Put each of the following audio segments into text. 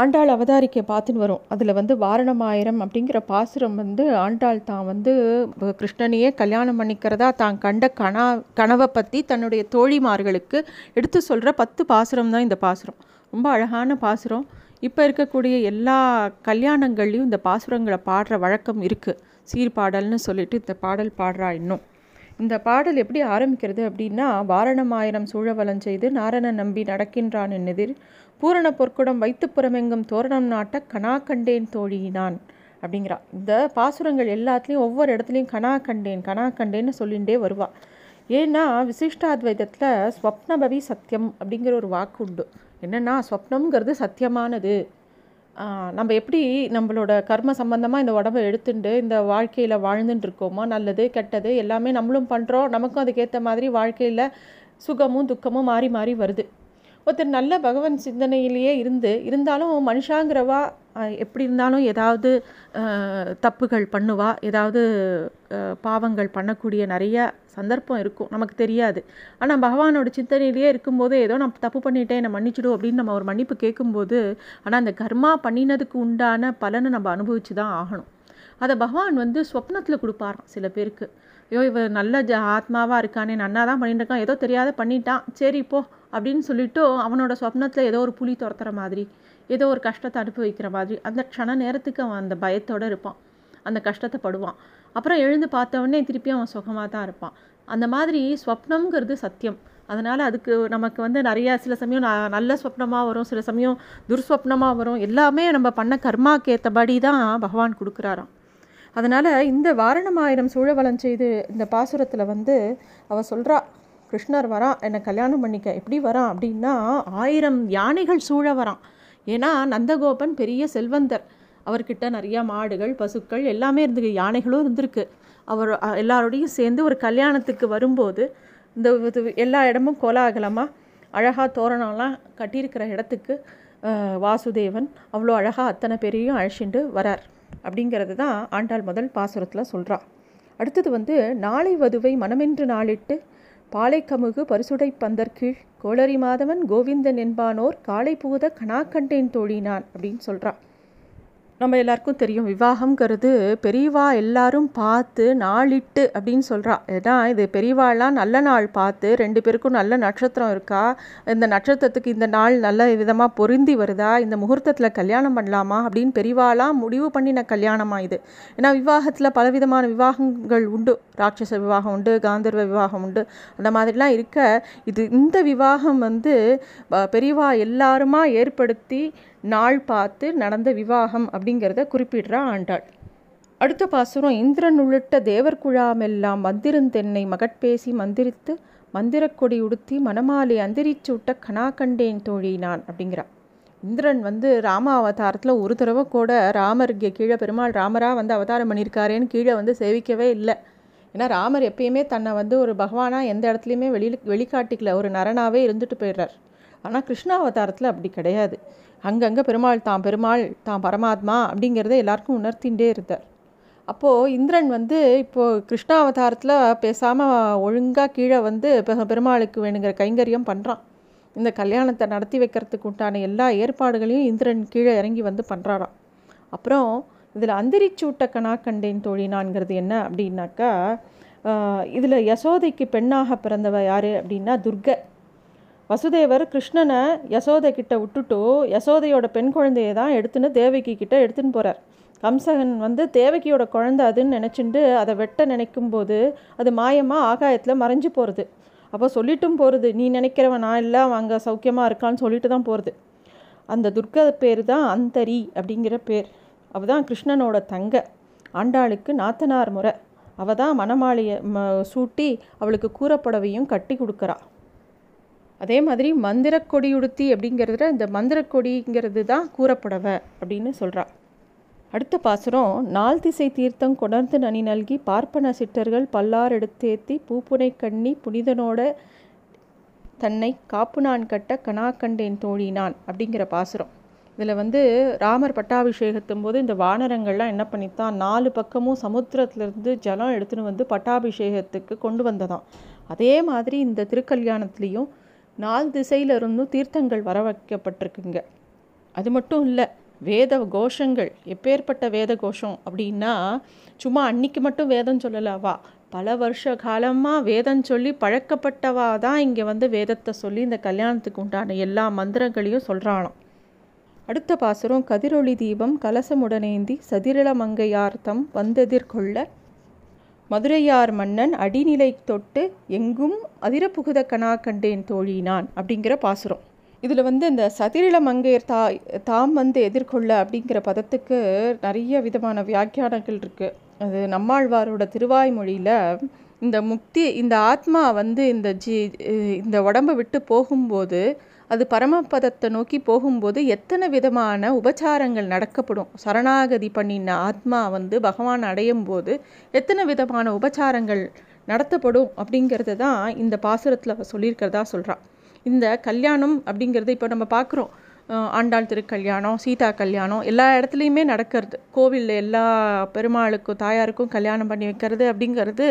ஆண்டாள் அவதாரிக்கை பார்த்துன்னு வரும். அதில் வந்து வாரணமாயிரம் அப்படிங்கிற பாசுரம் வந்து ஆண்டாள் தான் வந்து கிருஷ்ணனையே கல்யாணம் பண்ணிக்கிறதா தான் கண்ட கனா கனவை பற்றி தன்னுடைய தோழிமார்களுக்கு எடுத்து சொல்கிற பத்து பாசுரம் தான் இந்த பாசுரம். ரொம்ப அழகான பாசுரம். இப்போ இருக்கக்கூடிய எல்லா கல்யாணங்கள்லேயும் இந்த பாசுரங்களை பாடுற வழக்கம் இருக்குது சீர்பாடல்னு சொல்லிட்டு இந்த பாடல் பாடுறா இன்னும். இந்த பாடல் எப்படி ஆரம்பிக்கிறது அப்படின்னா வாரணமாயிரம் சூழவலம் செய்து நாரணன் நம்பி நடக்கின்றான் என்னெதிர் பூரண பொற்குடம் வைத்து புறமெங்கும் தோரணம் நாட்ட கனா கண்டேன் தோழியினான் அப்படிங்கிறா. இந்த பாசுரங்கள் எல்லாத்துலேயும் ஒவ்வொரு இடத்துலையும் கனா கண்டேன் கனா கண்டேன்னு சொல்லிகிட்டே வருவா. ஏன்னா விசிஷ்டாத்வைதத்தில் ஸ்வப்னபவி சத்தியம் அப்படிங்கிற ஒரு வாக்கு உண்டு. என்னென்னா ஸ்வப்னம்ங்கிறது சத்தியமானது. நம்ம எப்படி நம்மளோட கர்ம சம்பந்தமாக இந்த உடம்பை எடுத்துட்டு இந்த வாழ்க்கையில் வாழ்ந்துட்டு இருக்கோமோ நல்லது கெட்டது எல்லாமே நம்மளும் பண்ணுறோம் நமக்கும் அதுக்கேற்ற மாதிரி வாழ்க்கையில் சுகமும் துக்கமும் மாறி மாறி வருது. ஒருத்தர் நல்ல பகவன் சிந்தனையிலேயே இருந்து இருந்தாலும் மனுஷாங்கிறவா எப்படி இருந்தாலும் ஏதாவது தப்புகள் பண்ணுவா ஏதாவது பாவங்கள் பண்ணக்கூடிய நிறைய சந்தர்ப்பம் இருக்கும். நமக்கு தெரியாது. ஆனால் பகவானோட சிந்தனையிலேயே இருக்கும்போது ஏதோ நான் தப்பு பண்ணிட்டேன் என்னை மன்னிச்சிடும் அப்படின்னு நம்ம ஒரு மன்னிப்பு கேட்கும்போது ஆனால் அந்த கர்மா பண்ணினதுக்கு உண்டான பலனை நம்ம அனுபவிச்சு தான் ஆகணும். அதை பகவான் வந்து ஸ்வப்னத்தில் கொடுப்பாராம் சில பேருக்கு. ஐயோ இவர் நல்ல ஜ ஆத்மாவாக இருக்கானே நன்னா தான் பண்ணிட்டு இருக்கான் ஏதோ தெரியாத பண்ணிட்டான். சரி போ. அப்படின்னு சொல்லிட்டு அவனோட சொப்னத்தில் ஏதோ ஒரு புலி துரத்துற மாதிரி ஏதோ ஒரு கஷ்டத்தை அனுப்பி வைக்கிற மாதிரி அந்த க்ஷண நேரத்துக்கு அவன் அந்த பயத்தோடு இருப்பான். அந்த கஷ்டத்தை படுவான். அப்புறம் எழுந்து பார்த்தவொடனே திருப்பி அவன் சுகமாக தான் இருப்பான். அந்த மாதிரி ஸ்வப்னம்ங்கிறது சத்தியம். அதனால் அதுக்கு நமக்கு வந்து நிறையா சில சமயம் நல்ல ஸ்வப்னமாக வரும் சில சமயம் துர்ஸ்வப்னமாக வரும். எல்லாமே நம்ம பண்ண கர்மாக்கு ஏற்றபடி தான் பகவான் கொடுக்குறாராம். அதனால் இந்த வாரணம் ஆயிரம் சூழவளம் செய்து இந்த பாசுரத்தில் வந்து அவள் சொல்கிறா கிருஷ்ணர் வரான் என்னை கல்யாணம் பண்ணிக்க எப்படி வரான் அப்படின்னா ஆயிரம் யானைகள் சூழ வரான். ஏன்னா நந்தகோபன் பெரிய செல்வந்தர். அவர்கிட்ட நிறையா மாடுகள் பசுக்கள் எல்லாமே இருந்துக்கு யானைகளும் இருந்திருக்கு. அவர் எல்லாரோடையும் சேர்ந்து ஒரு கல்யாணத்துக்கு வரும்போது இந்த எல்லா இடமும் கோலாகலமாக அழகாக தோரணம்லாம் கட்டியிருக்கிற இடத்துக்கு வாசுதேவன் அவ்வளோ அழகாக அத்தனை பேரையும் அழைச்சிட்டு வரார். அப்படிங்கிறது தான் ஆண்டாள் முதல் பாசுரத்தில் சொல்கிறார் அடுத்தது வந்து நாளை வதுவை மனமென்று நாளிட்டு பாலைக்கமுகு பரிசுடை பந்தர்கீழ் கோளரி மாதவன் கோவிந்தன் என்பானோர் காலை பூத கணாக்கண்டேன் தோழினான் அப்படின்னு சொல்கிறான் நம்ம எல்லாருக்கும் தெரியும். விவாகம்ங்கிறது பெரியவா எல்லாரும் பார்த்து நாளிட்டு அப்படின்னு சொல்கிறா ஏன்னா இது பெரியவாலாம் நல்ல நாள் பார்த்து ரெண்டு பேருக்கும் நல்ல நட்சத்திரம் இருக்கா? இந்த நட்சத்திரத்துக்கு இந்த நாள் நல்ல விதமாக பொருந்தி வருதா? இந்த முகூர்த்தத்தில் கல்யாணம் பண்ணலாமா? அப்படின்னு பெரியவாலாம் முடிவு பண்ணின கல்யாணமாக இது. ஏன்னா விவாகத்தில் பலவிதமான விவாகங்கள் உண்டு. ராட்சச விவாகம் உண்டு காந்தர்வ விவாகம் உண்டு. அந்த மாதிரிலாம் இருக்க. இது இந்த விவாகம் வந்து பெரியவா எல்லாருமா ஏற்படுத்தி நாள் பார்த்து நடந்த விவாகம் அப்படிங்கிறத குறிப்பிடுறா ஆண்டாள். அடுத்த பாசுரம் இந்திரன் உள்ளிட்ட தேவர் குழாமெல்லாம் மந்திருந்தென்னை மகட்பேசி மந்திரித்து மந்திரக்கொடி உடுத்தி மணமாலை அந்திரிச்சுட்ட கனா கண்டேன் தோழி நான் அப்படிங்கிறா. இந்திரன் வந்து ராம அவதாரத்தில் ஒரு தடவை கூட ராமர் கீழே பெருமாள் ராமராக வந்து அவதாரம் பண்ணியிருக்காரேன்னு கீழே வந்து சேவிக்கவே இல்லை. ஏன்னா ராமர் எப்பயுமே தன்னை வந்து ஒரு பகவானாக எந்த இடத்துலையுமே வெளியில் வெளிக்காட்டிக்கல. ஒரு நரனாகவே இருந்துட்டு போயிடுறார். ஆனால் கிருஷ்ண அவதாரத்தில் அப்படி கிடையாது. அங்கங்கே பெருமாள் தான் பெருமாள் தான் பரமாத்மா அப்படிங்கிறத எல்லாருக்கும் உணர்த்தின்றே இருந்தார். அப்போது இந்திரன் வந்து இப்போது கிருஷ்ணாவதாரத்தில் பேசாமல் ஒழுங்காக கீழே வந்து பெருமாளுக்கு வேணுங்கிற கைங்கரியம் பண்ணுறான் இந்த கல்யாணத்தை நடத்தி வைக்கிறதுக்கு உண்டான எல்லா ஏற்பாடுகளையும் இந்திரன் கீழே இறங்கி வந்து பண்ணுறாராம் அப்புறம் இதில் அந்தரிச்சூட்ட கணா கண்டேன் தோழினான்ங்கிறது என்ன அப்படின்னாக்கா இதில் யசோதைக்கு பெண்ணாக பிறந்தவ யார் அப்படின்னா துர்கை. வசுதேவர் கிருஷ்ணனை யசோதை கிட்ட விட்டுட்டு யசோதையோட பெண் குழந்தையை தான் எடுத்துன்னு தேவகி கிட்ட எடுத்துன்னு போகிறார் கம்சகன் வந்து தேவகியோட குழந்தை அதுன்னு நினச்சிண்டு அதை வெட்ட நினைக்கும் போது அது மாயமாக ஆகாயத்தில் மறைஞ்சு போகிறது அப்போ சொல்லிட்டும் போகிறது நீ நினைக்கிறவன் நான் இல்லை அவன் அங்கே சௌக்கியமாக இருக்கான்னு சொல்லிட்டு தான் போகிறது அந்த துர்கா பேர் தான் அந்தரி அப்படிங்கிற பேர். அவள் தான் கிருஷ்ணனோட தங்க ஆண்டாளுக்கு நாத்தனார் முறை. அவள் தான் மணமாளியை சூட்டி அவளுக்கு கூறப்படவையும் கட்டி கொடுக்குறா. அதே மாதிரி மந்திர கொடியுடுத்தி அப்படிங்கிறதுல இந்த மந்திர கொடிங்கிறது தான் கூறப்படவை அப்படின்னு சொல்கிறா அடுத்த பாசுரம் நாள் திசை தீர்த்தம் கொணர்ந்து நனி நல்கி பார்ப்பன சிட்டர்கள் பல்லார் எடுத்தேத்தி பூப்புனை கண்ணி புனிதனோட தன்னை காப்பு நான் கட்ட கனா கண்டேன் தோழினான் அப்படிங்கிற பாசுரம். இதில் வந்து ராமர் பட்டாபிஷேகத்தும் போது இந்த வானரங்கள்லாம் என்ன பண்ணித்தான் நாலு பக்கமும் சமுத்திரத்துலேருந்து ஜலம் எடுத்துன்னு வந்து பட்டாபிஷேகத்துக்கு கொண்டு வந்ததாம். அதே மாதிரி இந்த திருக்கல்யாணத்துலேயும் நாலு திசையிலிருந்தும் தீர்த்தங்கள் வர வைக்கப்பட்டிருக்குங்க அது மட்டும் இல்லை வேத கோஷங்கள் எப்பேற்பட்ட வேத கோஷம் அப்படின்னா சும்மா அன்னைக்கு மட்டும் வேதம் சொல்லலவா பல வருஷ காலமாக வேதம் சொல்லி பழக்கப்பட்டவா தான் இங்கே வந்து வேதத்தை சொல்லி இந்த கல்யாணத்துக்கு உண்டான எல்லா மந்திரங்களையும் சொல்கிறாளாம் அடுத்த பாசுரம் கதிரொளி தீபம் கலசமுடனேந்தி சதிரள மங்கையார்த்தம் வந்தெதிர்கொள்ள மதுரையார் மன்னன் அடிநிலை தொட்டு எங்கும் அதிரப்புகுத கணா கண்டேன் தோழினான் அப்படிங்கிற பாசுரம். இதில் வந்து இந்த சதிரில மங்கையர் தா தாம் வந்து எதிர்கொள்ள அப்படிங்கிற பதத்துக்கு நிறைய விதமான வியாக்கியானங்கள் இருக்குது அது நம்மாழ்வாரோட திருவாய்மொழியில் இந்த முக்தி இந்த ஆத்மா வந்து இந்த ஜி இந்த உடம்பை விட்டு போகும்போது அது பரமபதத்தை நோக்கி போகும்போது எத்தனை விதமான உபச்சாரங்கள் நடக்கப்படும்? சரணாகதி பண்ணின ஆத்மா வந்து பகவான் அடையும் போது எத்தனை விதமான உபச்சாரங்கள் நடத்தப்படும் அப்படிங்கிறது தான் இந்த பாசுரத்தில் சொல்லியிருக்கிறதா சொல்கிறான் இந்த கல்யாணம் அப்படிங்கிறது இப்போ நம்ம பார்க்குறோம். ஆண்டாள் திருக்கல்யாணம் சீதா கல்யாணம் எல்லா இடத்துலையுமே நடக்கிறது. கோவிலில் எல்லா பெருமாளுக்கும் தாயாருக்கும் கல்யாணம் பண்ணி வைக்கிறது அப்படிங்கிறது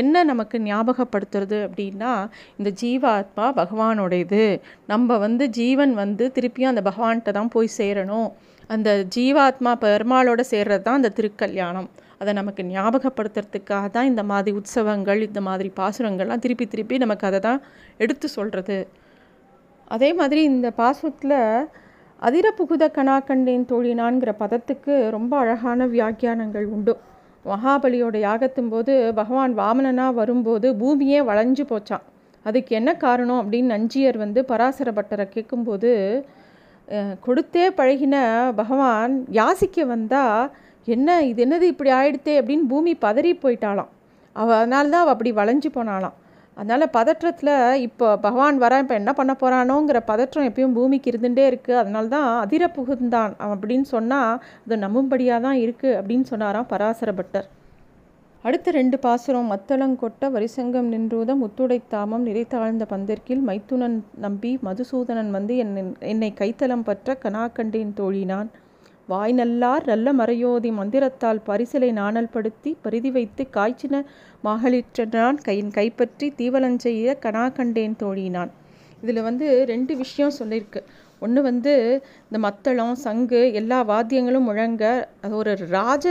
என்ன நமக்கு ஞாபகப்படுத்துறது அப்படின்னா இந்த ஜீவாத்மா பகவானுடையது. நம்ம வந்து ஜீவன் வந்து திருப்பியும் அந்த பகவான்கிட்ட தான் போய் சேரணும். அந்த ஜீவாத்மா பெருமாளோட சேர்றது தான் அந்த திருக்கல்யாணம். அதை நமக்கு ஞாபகப்படுத்துறதுக்காக தான் இந்த மாதிரி உற்சவங்கள் இந்த மாதிரி பாசுரங்கள்லாம் திருப்பி திருப்பி நமக்கு அதை தான் எடுத்து சொல்கிறது அதே மாதிரி இந்த பாசுரத்தில் அதிர புகுத கணாக்கண்டேன் தோழினான்கிற பதத்துக்கு ரொம்ப அழகான வியாக்கியானங்கள் உண்டு. மகாபலியோட யாகத்தும் போது பகவான் வாமனனாக வரும்போது பூமியே வளைஞ்சு போச்சான் அதுக்கு என்ன காரணம் அப்படின்னு நஞ்சியர் வந்து பராசர பட்டரை கேட்கும்போது கொடுத்தே பழகின பகவான் யாசிக்க வந்தால் என்ன இது என்னது இப்படி ஆயிடுத்தே? அப்படின்னு பூமி பதறி போயிட்டாளாம். அவள் அதனால்தான் அவள் அப்படி வளைஞ்சு போனாலாம் அதனால் பதற்றத்தில் இப்போ பகவான் வர இப்போ என்ன பண்ண போகிறானோங்கிற பதற்றம் எப்பயும் பூமிக்கு இருந்துகிட்டே இருக்குது அதனால தான் அதிர புகுந்தான் அப்படின்னு சொன்னால் அது நம்பும்படியாக தான் இருக்குது அப்படின்னு சொன்னாராம் பராசர பட்டர். அடுத்த ரெண்டு பாசுரம் மத்தளங்கொட்ட வரிசங்கம் நின்றூத முத்துடைத்தாமம் நிறைத்தாழ்ந்த பந்தற்கில் மைத்துனன் நம்பி மதுசூதனன் வந்து என்னை கைத்தலம் பற்ற கனாக்கண்டேன் தோழினான். வாய் நல்லார் நல்ல மறையோதி மந்திரத்தால் பரிசலை நாணல் படுத்தி பரிதி வைத்து காய்ச்சின மாகளிற்றனான் கையின் கைப்பற்றி தீவலஞ்செய்ய கனா கண்டேன் தோழினான். இதில் வந்து ரெண்டு விஷயம் சொல்லியிருக்கு ஒன்று வந்து இந்த மத்தளம் சங்கு எல்லா வாத்தியங்களும் முழங்க அது ஒரு ராஜ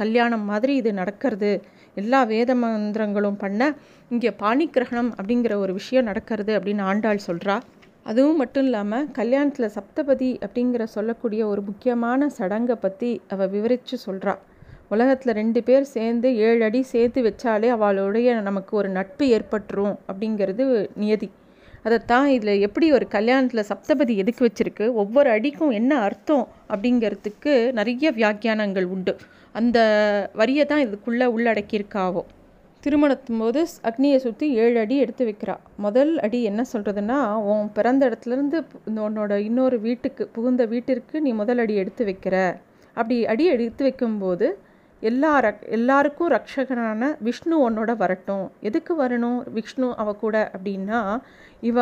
கல்யாணம் மாதிரி இது நடக்கிறது. எல்லா வேத மந்திரங்களும் பண்ண இங்கே பாணிக்கிரகணம் அப்படிங்கிற ஒரு விஷயம் நடக்கிறது அப்படின்னு ஆண்டாள் சொல்கிறா அதுவும் மட்டும் இல்லாமல் கல்யாணத்தில் சப்தபதி அப்படிங்கிற சொல்லக்கூடிய ஒரு முக்கியமான சடங்கை பற்றி அவள் விவரித்து சொல்கிறாள் உலகத்தில் ரெண்டு பேர் சேர்ந்து ஏழு அடி சேர்த்து வச்சாலே அவளுடைய நமக்கு ஒரு நட்பு ஏற்பட்டுரும் அப்படிங்கிறது நியதி. அதைத்தான் இதில் எப்படி ஒரு கல்யாணத்தில் சப்தபதி எதுக்கு வச்சுருக்கு ஒவ்வொரு அடிக்கும் என்ன அர்த்தம் அப்படிங்கிறதுக்கு நிறைய வியாக்கியானங்கள் உண்டு. அந்த வரியை தான் இதுக்குள்ளே உள்ளடக்கியிருக்காவோ. திருமணத்தும் போது அக்னியை சுற்றி ஏழு அடி எடுத்து வைக்கிறா. முதல் அடி என்ன சொல்கிறதுன்னா உன் பிறந்த இடத்துலேருந்து உன்னோட இன்னொரு வீட்டுக்கு புகுந்த வீட்டிற்கு நீ முதல் அடி எடுத்து வைக்கிற. அப்படி அடி எடுத்து வைக்கும்போது எல்லா ரக் எல்லாருக்கும் ரக்ஷகனான விஷ்ணு உன்னோட வரட்டும். எதுக்கு வரணும் விஷ்ணு அவ கூட அப்படின்னா இவ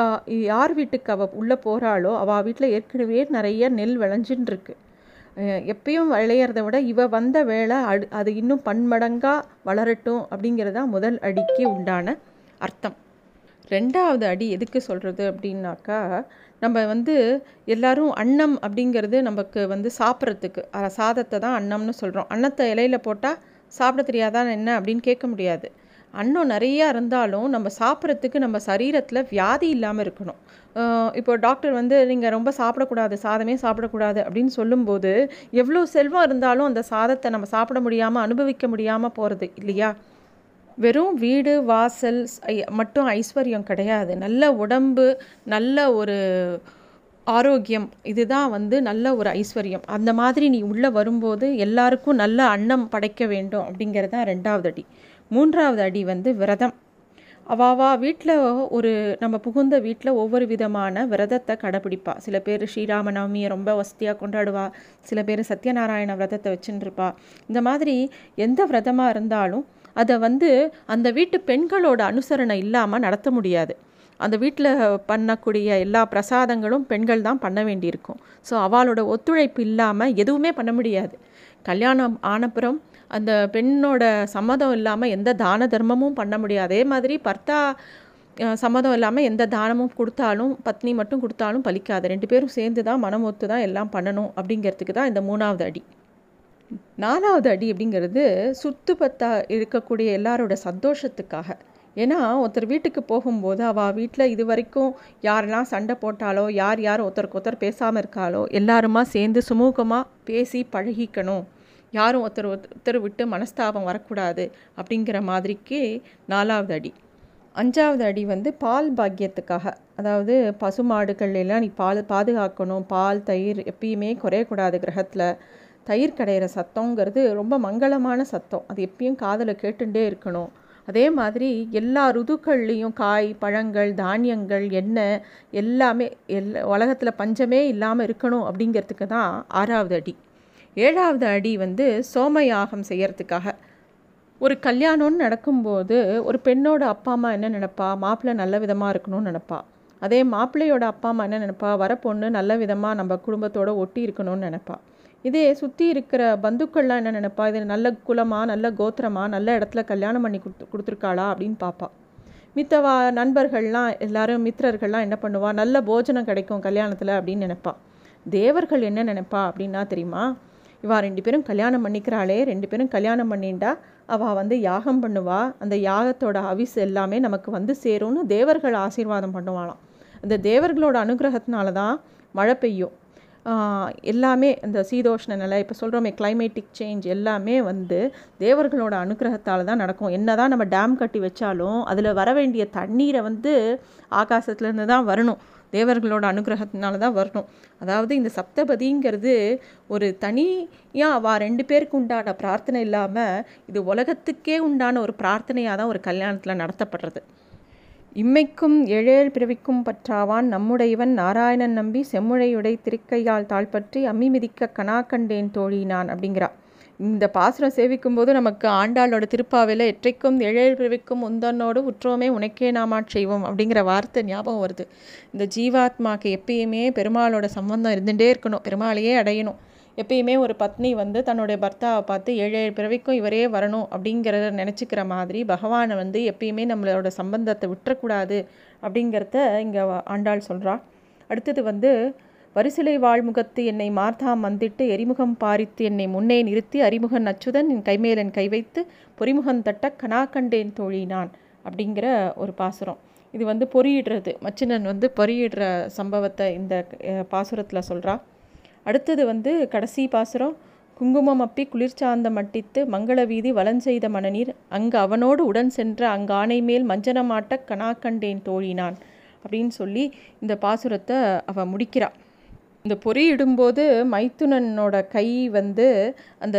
யார் வீட்டுக்கு அவள் உள்ளே போகிறாளோ அவள் வீட்டில் ஏற்கனவே நிறைய நெல் விளைஞ்சின்னு இருக்கு எப்பயும் விளையிறத விட இவ வந்த வேலை அடு அது இன்னும் பன்மடங்காக வளரட்டும் அப்படிங்கிறது தான் முதல் அடிக்கு உண்டான அர்த்தம். ரெண்டாவது அடி எதுக்கு சொல்கிறது அப்படின்னாக்கா நம்ம வந்து எல்லாரும் அன்னம் அப்படிங்கிறது நமக்கு வந்து சாப்பிட்றதுக்கு சாதத்தை தான் அன்னம்னு சொல்கிறோம் அன்னத்தை இலையில போட்டால் சாப்பிட தெரியாதான் என்ன அப்படின்னு கேட்க முடியாது. அன்னம் நிறையா இருந்தாலும் நம்ம சாப்பிட்றதுக்கு நம்ம சரீரத்தில் வியாதி இல்லாமல் இருக்கணும். இப்போ டாக்டர் வந்து நீங்கள் ரொம்ப சாப்பிடக்கூடாது சாதமே சாப்பிடக்கூடாது அப்படின்னு சொல்லும்போது எவ்வளோ செல்வம் இருந்தாலும் அந்த சாதத்தை நம்ம சாப்பிட முடியாமல் அனுபவிக்க முடியாமல் போகிறது இல்லையா? வெறும் வீடு வாசல் மட்டும் ஐஸ்வர்யம் கிடையாது. நல்ல உடம்பு நல்ல ஒரு ஆரோக்கியம் இதுதான் வந்து நல்ல ஒரு ஐஸ்வர்யம். அந்த மாதிரி நீ உள்ளே வரும்போது எல்லாருக்கும் நல்ல அன்னம் படைக்க வேண்டும் அப்படிங்கிறது தான் ரெண்டாவது அடி. மூன்றாவது அடி வந்து விரதம். அவாவா வீட்டில் ஒரு நம்ம புகுந்த வீட்டில் ஒவ்வொரு விதமான விரதத்தை கடைப்பிடிப்பா சில பேர் ஸ்ரீராம நவமியை ரொம்ப வசதியாக கொண்டாடுவா. சில பேர் சத்யநாராயண விரதத்தை வச்சுருப்பா இந்த மாதிரி எந்த விரதமாக இருந்தாலும் அதை வந்து அந்த வீட்டு பெண்களோட அனுசரணை இல்லாமல் நடத்த முடியாது. அந்த வீட்டில் பண்ணக்கூடிய எல்லா பிரசாதங்களும் பெண்கள் தான் பண்ண வேண்டியிருக்கும். ஸோ அவளோட ஒத்துழைப்பு இல்லாமல் எதுவுமே பண்ண முடியாது. கல்யாணம் ஆனப்புறம் அந்த பெண்ணோட சம்மதம் இல்லாமல் எந்த தான தர்மமும் பண்ண முடியாது. அதே மாதிரி பர்த்தா சம்மதம் இல்லாமல் எந்த தானமும் கொடுத்தாலும் பத்னி மட்டும் கொடுத்தாலும் பலிக்காது. ரெண்டு பேரும் சேர்ந்து தான் மனம் ஒத்து தான் எல்லாம் பண்ணணும் அப்படிங்கிறதுக்கு தான் இந்த மூணாவது அடி. நாலாவது அடி அப்படிங்கிறது சுத்து பத்தா இருக்கக்கூடிய எல்லாரோட சந்தோஷத்துக்காக. ஏன்னா ஒருத்தர் வீட்டுக்கு போகும்போது அவள் வீட்டில் இது வரைக்கும் யாரெல்லாம் சண்டை போட்டாலோ யார் யார் ஒருத்தருக்கு ஒருத்தர் பேசாமல் இருக்காளோ எல்லாருமா சேர்ந்து சுமூகமாக பேசி பழகிக்கணும். யாரும் ஒருத்தர் ஒருத்தர் விட்டு மனஸ்தாபம் வரக்கூடாது அப்படிங்கிற மாதிரிக்கு நாலாவது அடி. அஞ்சாவது அடி வந்து பால் பாக்கியத்துக்காக. அதாவது பசுமாடுகள் எல்லாம் நீ பால் பாதுகாக்கணும். பால் தயிர் எப்பயுமே குறையக்கூடாது கிரகத்தில். தயிர் கடையிற சத்தங்கிறது ரொம்ப மங்களமான சத்தம். அது எப்பயும் காதில் கேட்டுட்டே இருக்கணும். அதே மாதிரி எல்லா ருதுக்கள்லேயும் காய் பழங்கள் தானியங்கள் எண்ணெய் எல்லாமே எல் உலகத்தில் பஞ்சமே இல்லாமல் இருக்கணும் அப்படிங்கிறதுக்கு தான் ஆறாவது அடி. ஏழாவது அடி வந்து சோமயாகம் செய்யறதுக்காக. ஒரு கல்யாணம்னு நடக்கும்போது ஒரு பெண்ணோட அப்பா அம்மா என்ன நினப்பா? மாப்பிள்ளை நல்ல விதமாக இருக்கணும்னு நினப்பா. அதே மாப்பிள்ளையோட அப்பா அம்மா என்ன நினப்பா? வர பொண்ணு நல்ல விதமாக நம்ம குடும்பத்தோடு ஒட்டி இருக்கணும்னு நினப்பா. இதே சுற்றி இருக்கிற பந்துக்கள்லாம் என்ன நினப்பா? இது நல்ல குலமாக நல்ல கோத்திரமாக நல்ல இடத்துல கல்யாணம் பண்ணி கொடுத்து கொடுத்துருக்காளா அப்படின்னு பார்ப்பா மித்தவா நண்பர்கள்லாம் எல்லாரும் மித்திரர்கள்லாம் என்ன பண்ணுவா? நல்ல போஜனம் கிடைக்கும் கல்யாணத்தில் அப்படின்னு நினைப்பா. தேவர்கள் என்ன நினைப்பா அப்படின்னா தெரியுமா? இவா ரெண்டு பேரும் கல்யாணம் பண்ணிக்கிறாளே ரெண்டு பேரும் கல்யாணம் பண்ணிண்டா அவள் வந்து யாகம் பண்ணுவா அந்த யாகத்தோட அவிஸ் எல்லாமே நமக்கு வந்து சேரும்னு தேவர்கள் ஆசீர்வாதம் பண்ணுவாளாம். அந்த தேவர்களோட அனுகிரகத்தினால தான் மழை பெய்யும். எல்லாமே இந்த சீதோஷ்ண நிலை இப்போ சொல்கிறோமே கிளைமேட்டிக் சேஞ்ச் எல்லாமே வந்து தேவர்களோட அனுகிரகத்தால் தான் நடக்கும். என்ன தான் நம்ம டேம் கட்டி வச்சாலும் அதில் வர வேண்டிய தண்ணீரை வந்து ஆகாசத்துலேருந்து தான் வரணும். தேவர்களோட அனுகிரகத்தினால தான் வரணும். அதாவது இந்த சப்தபதிங்கிறது ஒரு தனியாக அவள் ரெண்டு பேருக்கு உண்டான பிரார்த்தனை இல்லாமல் இது உலகத்துக்கே உண்டான ஒரு பிரார்த்தனையாக தான் ஒரு கல்யாணத்தில் நடத்தப்படுறது. இம்மைக்கும் ஏழேழ் பிறவிக்கும் பற்றாவான் நம்முடையவன் நாராயணன் நம்பி செம்முழையுடை திருக்கையால் தாழ்பற்றி அம்மி மிதிக்க கணா கண்டேன் தோழி நான் அப்படிங்கிறா. இந்த பாசுரம் சேவிக்கும் போது நமக்கு ஆண்டாளோட திருப்பாவையில் எற்றைக்கும் ஏழேழ் பிறவிக்கும் உந்தன்னோடு உற்றோமே உனக்கே நாமா செய்வோம் அப்படிங்கிற வார்த்தை ஞாபகம் வருது. இந்த ஜீவாத்மாக்கு எப்பயுமே பெருமாளோட சம்பந்தம் இருந்துகிட்டே இருக்கணும். பெருமாளையே அடையணும். எப்பயுமே ஒரு பத்னி வந்து தன்னுடைய பர்த்தாவை பார்த்து ஏழு ஏழு பிறவிக்கும் இவரே வரணும் அப்படிங்கிறத நினச்சிக்கிற மாதிரி பகவானை வந்து எப்பயுமே நம்மளோட சம்பந்தத்தை விட்டுறக்கூடாது அப்படிங்கிறத இங்கே ஆண்டாள் சொல்கிறா அடுத்தது வந்து வரிசிலை வாழ்முகத்து என்னை மார்த்தா மந்திட்டு எரிமுகம் பாரித்து என்னை முன்னே நிறுத்தி அறிமுகன் அச்சுதன் என் கைமேலன் கை வைத்து பொறிமுகம் தட்ட கனா கண்டேன் தோழினான் அப்படிங்கிற ஒரு பாசுரம். இது வந்து பொறியிடுறது. மச்சினன் வந்து பொறியிடுற சம்பவத்தை இந்த பாசுரத்தில் சொல்கிறா அடுத்தது வந்து கடைசி பாசுரம். குங்குமம் அப்பி குளிர்ச்சாந்தம் மட்டித்து மங்கள வீதி வலஞ்செய்த மணநீர் அங்கு அவனோடு உடன் சென்ற அங்கு ஆணை மேல் மஞ்சனமாட்ட கணாக்கண்டேன் தோழினான் அப்படின்னு சொல்லி இந்த பாசுரத்தை அவ முடிக்கிறாள் இந்த பொறியிடும்போது மைத்துனனோட கை வந்து அந்த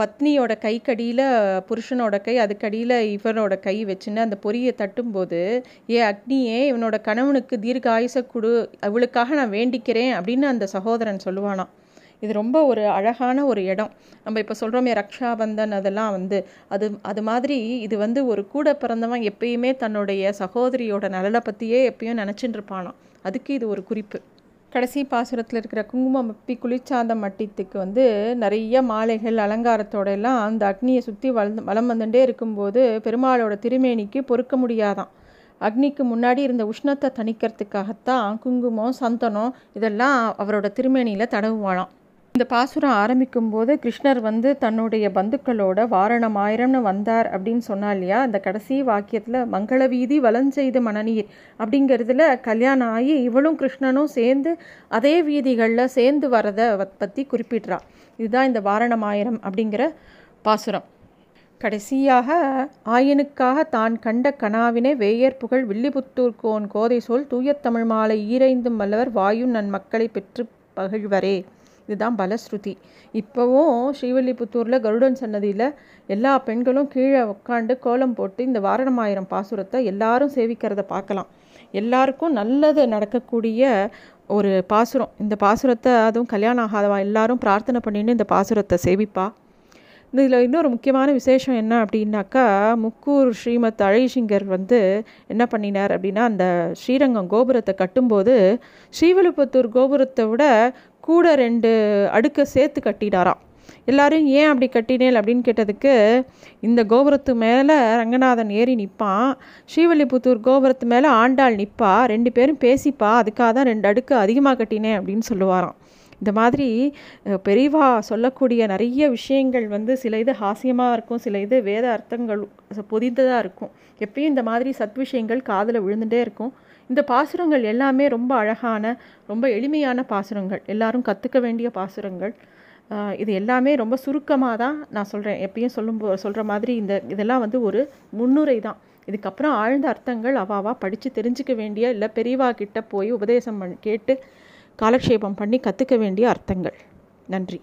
பத்னியோட கைக்கடியில் புருஷனோட கை அதுக்கடியில் இவனோட கை வச்சுன்னு அந்த பொரியை தட்டும்போது ஏ அக்னியே இவனோட கணவனுக்கு தீர்க்க குடு அவளுக்காக நான் வேண்டிக்கிறேன் அப்படின்னு அந்த சகோதரன் சொல்லுவானாம். இது ரொம்ப ஒரு அழகான ஒரு இடம். நம்ம இப்போ சொல்கிறோமே ரக்ஷாபந்தன் அதெல்லாம் வந்து அது அது மாதிரி இது வந்து ஒரு கூட பிறந்தவன் எப்பயுமே தன்னுடைய சகோதரியோட நலனை பற்றியே எப்பயும் நினச்சிட்டு இருப்பானாம். அதுக்கு இது ஒரு குறிப்பு. கடைசி பாசுரத்தில் இருக்கிற குங்குமம் அப்பி குளிர்ச்சாந்த மட்டித்துக்கு வந்து நிறைய மாலைகள் அலங்காரத்தோட எல்லாம் அந்த அக்னியை சுற்றி வளர்ந்து வளம் வந்துட்டே இருக்கும்போது பெருமாளோட திருமேனிக்கு பொறுக்க முடியாதான். அக்னிக்கு முன்னாடி இருந்த உஷ்ணத்தை தணிக்கிறதுக்காகத்தான் குங்குமம் சந்தனம் இதெல்லாம் அவரோட திருமேனியில் தடவுவாளாம். இந்த பாசுரம் ஆரம்பிக்கும் போது கிருஷ்ணர் வந்து தன்னுடைய பந்துக்களோட வாரணம் ஆயிரம்னு வந்தார் அப்படின்னு சொன்னா இல்லையா? அந்த கடைசி வாக்கியத்தில் மங்கள வீதி வலஞ்செய்து மணநீர் அப்படிங்கிறதுல கல்யாணம் ஆகி இவளும் கிருஷ்ணனும் சேர்ந்து அதே வீதிகளில் சேர்ந்து வரதை பற்றி குறிப்பிட்றா. இதுதான் இந்த வாரணம் ஆயிரம் அப்படிங்கிற பாசுரம். கடைசியாக ஆயனுக்காக தான் கண்ட கனாவினை வேயர் புகழ் வில்லிபுத்தூர் கோன் கோதை சொல் தூய தமிழ் மாலை ஈரைந்தும் வல்லவர் வாயு நன் மக்களை பெற்று பகிழ்வரே. இதுதான் பலஸ்ருதி. இப்போவும் ஸ்ரீவில்லிபுத்தூரில் கருடன் சன்னதியில் எல்லா பெண்களும் கீழே உட்காந்து கோலம் போட்டு இந்த வாரணமாயிரம் பாசுரத்தை எல்லாரும் சேவிக்கிறத பார்க்கலாம். எல்லாருக்கும் நல்லது நடக்கக்கூடிய ஒரு பாசுரம். இந்த பாசுரத்தை அதுவும் கல்யாணம் ஆகாதவா? எல்லாரும் பிரார்த்தனை பண்ணின்னு இந்த பாசுரத்தை சேவிப்பா. இதில் இன்னொரு முக்கியமான விசேஷம் என்ன அப்படின்னாக்கா முக்கூர் ஸ்ரீமத் அழகிசிங்கர் வந்து என்ன பண்ணினார் அப்படின்னா அந்த ஸ்ரீரங்கம் கோபுரத்தை கட்டும்போது ஸ்ரீவில்லிபுத்தூர் கோபுரத்தை விட கூட ரெண்டு அடுக்கை சேர்த்து கட்டிடாராம் எல்லாரும் ஏன் அப்படி கட்டினேல்? அப்படின்னு கேட்டதுக்கு இந்த கோபுரத்து மேலே ரங்கநாதன் ஏறி நிற்பான் ஸ்ரீவல்லிபுத்தூர் கோபுரத்து மேலே ஆண்டாள் நிற்பா ரெண்டு பேரும் பேசிப்பா. அதுக்காக தான் ரெண்டு அடுக்கு அதிகமாக கட்டினேன் அப்படின்னு சொல்லுவாராம். இந்த மாதிரி பெரியவா சொல்லக்கூடிய நிறைய விஷயங்கள் வந்து சில இது ஹாஸ்யமாக இருக்கும். சில இது வேத அர்த்தங்கள் பொதிந்ததாக இருக்கும். எப்பயும் இந்த மாதிரி சத் விஷயங்கள் காதில் விழுந்துகிட்டே இருக்கும். இந்த பாசுரங்கள் எல்லாமே ரொம்ப அழகான ரொம்ப எளிமையான பாசுரங்கள். எல்லாரும் கற்றுக்க வேண்டிய பாசுரங்கள். இது எல்லாமே ரொம்ப சுருக்கமாக தான் நான் சொல்கிறேன் எப்பயும் சொல்லும் சொல்கிற மாதிரி இந்த இதெல்லாம் வந்து ஒரு முன்னுரை தான். இதுக்கப்புறம் ஆழ்ந்த அர்த்தங்கள் அவாவா படித்து தெரிஞ்சுக்க வேண்டிய இல்லை பெரியவா கிட்ட போய் உபதேசம் கேட்டு காலக்ஷேபம் பண்ணி கற்றுக்க வேண்டிய அர்த்தங்கள். நன்றி.